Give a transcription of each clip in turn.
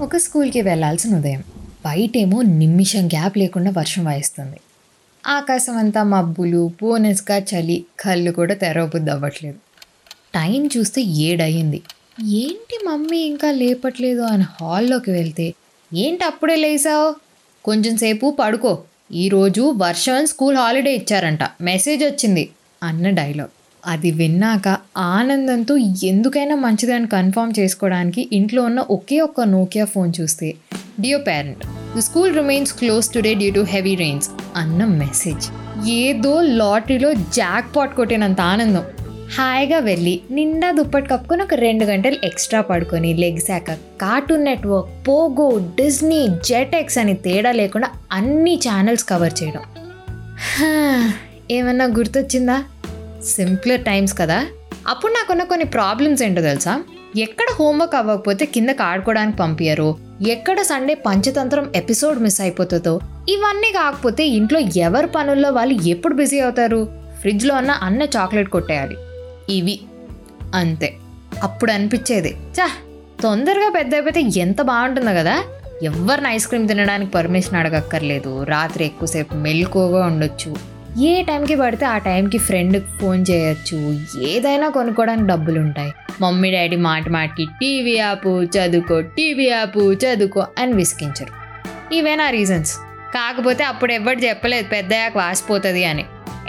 ఒక స్కూల్కి వెళ్ళాల్సిన ఉదయం. బయటేమో నిమిషం గ్యాప్ లేకుండా వర్షం వాయిస్తుంది. ఆకాశం అంతా మబ్బులు బోనస్గా చలి కళ్ళు కూడా తెరవబుద్ది అవ్వట్లేదు టైం చూస్తే ఏడయింది ఏంటి మమ్మీ ఇంకా లేపట్లేదు అని హాల్లోకి వెళ్తే ఏంటి అప్పుడే లేసావు? కొంచెం సేపు పడుకో. ఈరోజు వర్షం అని స్కూల్ హాలిడే ఇచ్చారంట. మెసేజ్ వచ్చింది అన్న డైలాగ్. అది విన్నాక ఆనందంతో ఎందుకైనా మంచిదని కన్ఫర్మ్ చేసుకోవడానికి ఇంట్లో ఉన్న ఒకే ఒక్క నోకియా ఫోన్ చూస్తే dear parent the school remains closed today due to heavy rains అన్న మెసేజ్ ఏదో లాటరీలో జాక్ పాట్ కొట్టినంత ఆనందం. హాయిగా వెళ్ళి నిండా దుప్పటి కప్పుకొని ఒక రెండు గంటలు ఎక్స్ట్రా పడుకొని లెగ్సాక Cartoon Network Pogo Disney Jetix అని తేడా లేకుండా అన్ని ఛానల్స్ కవర్ చేయడం. ఏమన్నా గుర్తొచ్చిందా? సింప్లర్ టైమ్స్ కదా. అప్పుడు నాకున్న కొన్ని ప్రాబ్లమ్స్ ఏంటో తెలుసా? ఎక్కడ హోంవర్క్ అవ్వకపోతే కిందకి ఆడుకోవడానికి పంపించరు ఎక్కడ సండే పంచతంత్రం ఎపిసోడ్ మిస్ అయిపోతుందో. ఇవన్నీ కాకపోతే ఇంట్లో ఎవరి పనుల్లో వాళ్ళు ఎప్పుడు బిజీ అవుతారు? ఫ్రిడ్జ్లో ఉన్న అన్న చాక్లెట్ కొట్టేయాలి. ఇవి. అంతే. అప్పుడు అనిపించేది. చా తొందరగా పెద్ద అయిపోతే ఎంత బాగుంటుందో కదా. ఎవరిని ఐస్ క్రీమ్ తినడానికి పర్మిషన్ అడగక్కర్లేదు. రాత్రి ఎక్కువసేపు మెల్కోగా ఉండొచ్చు. ఏ టైంకి పడితే ఆ టైంకి ఫ్రెండ్కి ఫోన్ చేయొచ్చు. ఏదైనా కొనుక్కోవడానికి డబ్బులు ఉంటాయి మమ్మీ డాడీ మాట మాటికి టీవీ ఆపు చదువుకో టీవీ ఆపు చదువుకో అని విసిగించరు. ఇవేనా రీజన్స్? కాకపోతే అప్పుడు ఎవరు చెప్పలేదు పెద్దయ్యాక వాసిపోతుంది అని.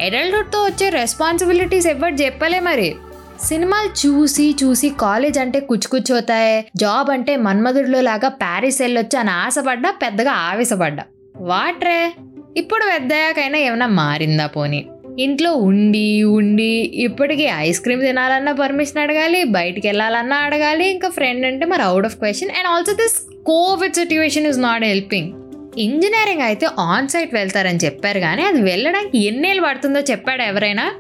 అడల్ట్హుడ్తో వచ్చే రెస్పాన్సిబిలిటీస్ ఎవరు చెప్పలే మరి. సినిమాలు చూసి చూసి కాలేజ్ అంటే కుచ్చుకుచ్చోతాయి. జాబ్ అంటే మన్మధుడిలో లాగా ప్యారిస్ వెళ్ళొచ్చు అని ఆశపడ్డా పెద్దగా ఆవేశపడ్డా. వాట్రే? ఇప్పుడు పెద్దయ్యాకైనా ఏమైనా మారిందా పోనీ? ఇంట్లో ఉండి ఉండి ఇప్పటికీ ఐస్ క్రీమ్ తినాలన్నా పర్మిషన్ అడగాలి బయటికి వెళ్ళాలన్నా అడగాలి ఇంకా ఫ్రెండ్ అంటే మరి out of question and also this Covid situation is not helping engineering అయితే ఆన్ సైట్ వెళ్తారని చెప్పారు కానీ అది వెళ్ళడానికి ఎన్నేళ్ళు పడుతుందో చెప్పాడు ఎవరైనా?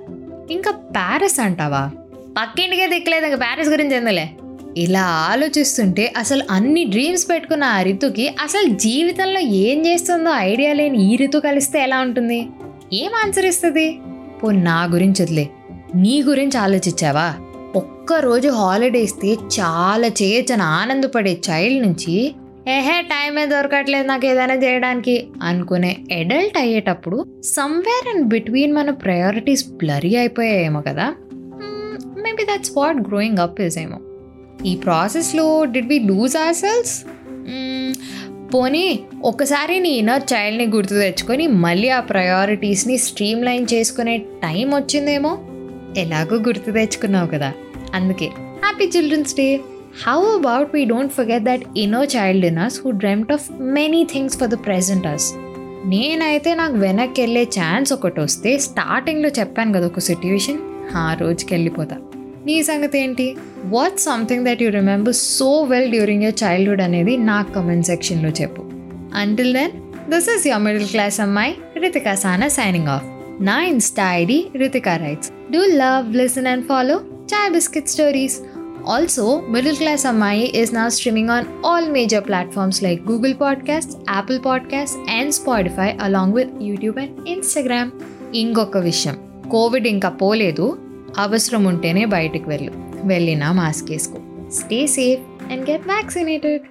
ఇంకా ప్యారిస్ అంటావా? పక్కింటికే దిక్కలేదు ఇంకా ప్యారిస్ గురించి ఎందులే ఇలా ఆలోచిస్తుంటే అసలు అన్ని డ్రీమ్స్ పెట్టుకున్న ఆ రితుకి అసలు జీవితంలో ఏం చేస్తుందో ఐడియా లేని ఈ రితు కలిస్తే ఎలా ఉంటుంది? ఏం ఆన్సర్ ఇస్తుంది? పో నా గురించి వదిలే. నీ గురించి ఆలోచించావా? ఒక్కరోజు హాలిడే ఇస్తే చాలా చేయొచ్చని ఆనందపడే చైల్డ్ నుంచి ఏహే టైమే దొరకట్లేదు నాకు ఏదైనా చేయడానికి అనుకునే అడల్ట్ అయ్యేటప్పుడు సమ్వేర్ అండ్ బిట్వీన్ మన ప్రయారిటీస్ బ్లరీ అయిపోయాయేమో కదా? Maybe that's what growing up is ఏమో. ఈ ప్రాసెస్లో did we lose ourselves పోనీ ఒకసారి నీ ఇన్నర్ చైల్డ్ని గుర్తు తెచ్చుకొని మళ్ళీ ఆ ప్రయారిటీస్ని స్ట్రీమ్ లైన్ చేసుకునే టైం వచ్చిందేమో? ఎలాగో గుర్తు తెచ్చుకున్నావు కదా. అందుకే happy children's day how about we don't forget that inner child in us who dreamt of many things for the present us నేనైతే నాకు వెనక్కి వెళ్ళే ఛాన్స్ ఒకటి వస్తే స్టార్టింగ్లో చెప్పాను కదా ఒక సిట్యువేషన్ ఆ రోజుకి వెళ్ళిపోతా. నీ సంగతి ఏంటి? What something that you remember so well during your childhood అనేది నాకు కమెంట్ సెక్షన్లో చెప్పు. Until then this is your middle class అమ్మాయి రితికా సానా సైనింగ్ ఆఫ్ నా Insta ID Ritika writes do love listen and follow chai biscuit stories also middle class అమ్మాయి is నా streaming on all major platforms like Google Podcast Apple Podcast and Spotify along with YouTube and Instagram ఇంకొక విషయం Covid ఇంకా పోలేదు. అవసరం ఉంటేనే బయటకు వెళ్ళు. వెళ్ళినా మాస్క్ వేసుకో. Stay safe and get vaccinated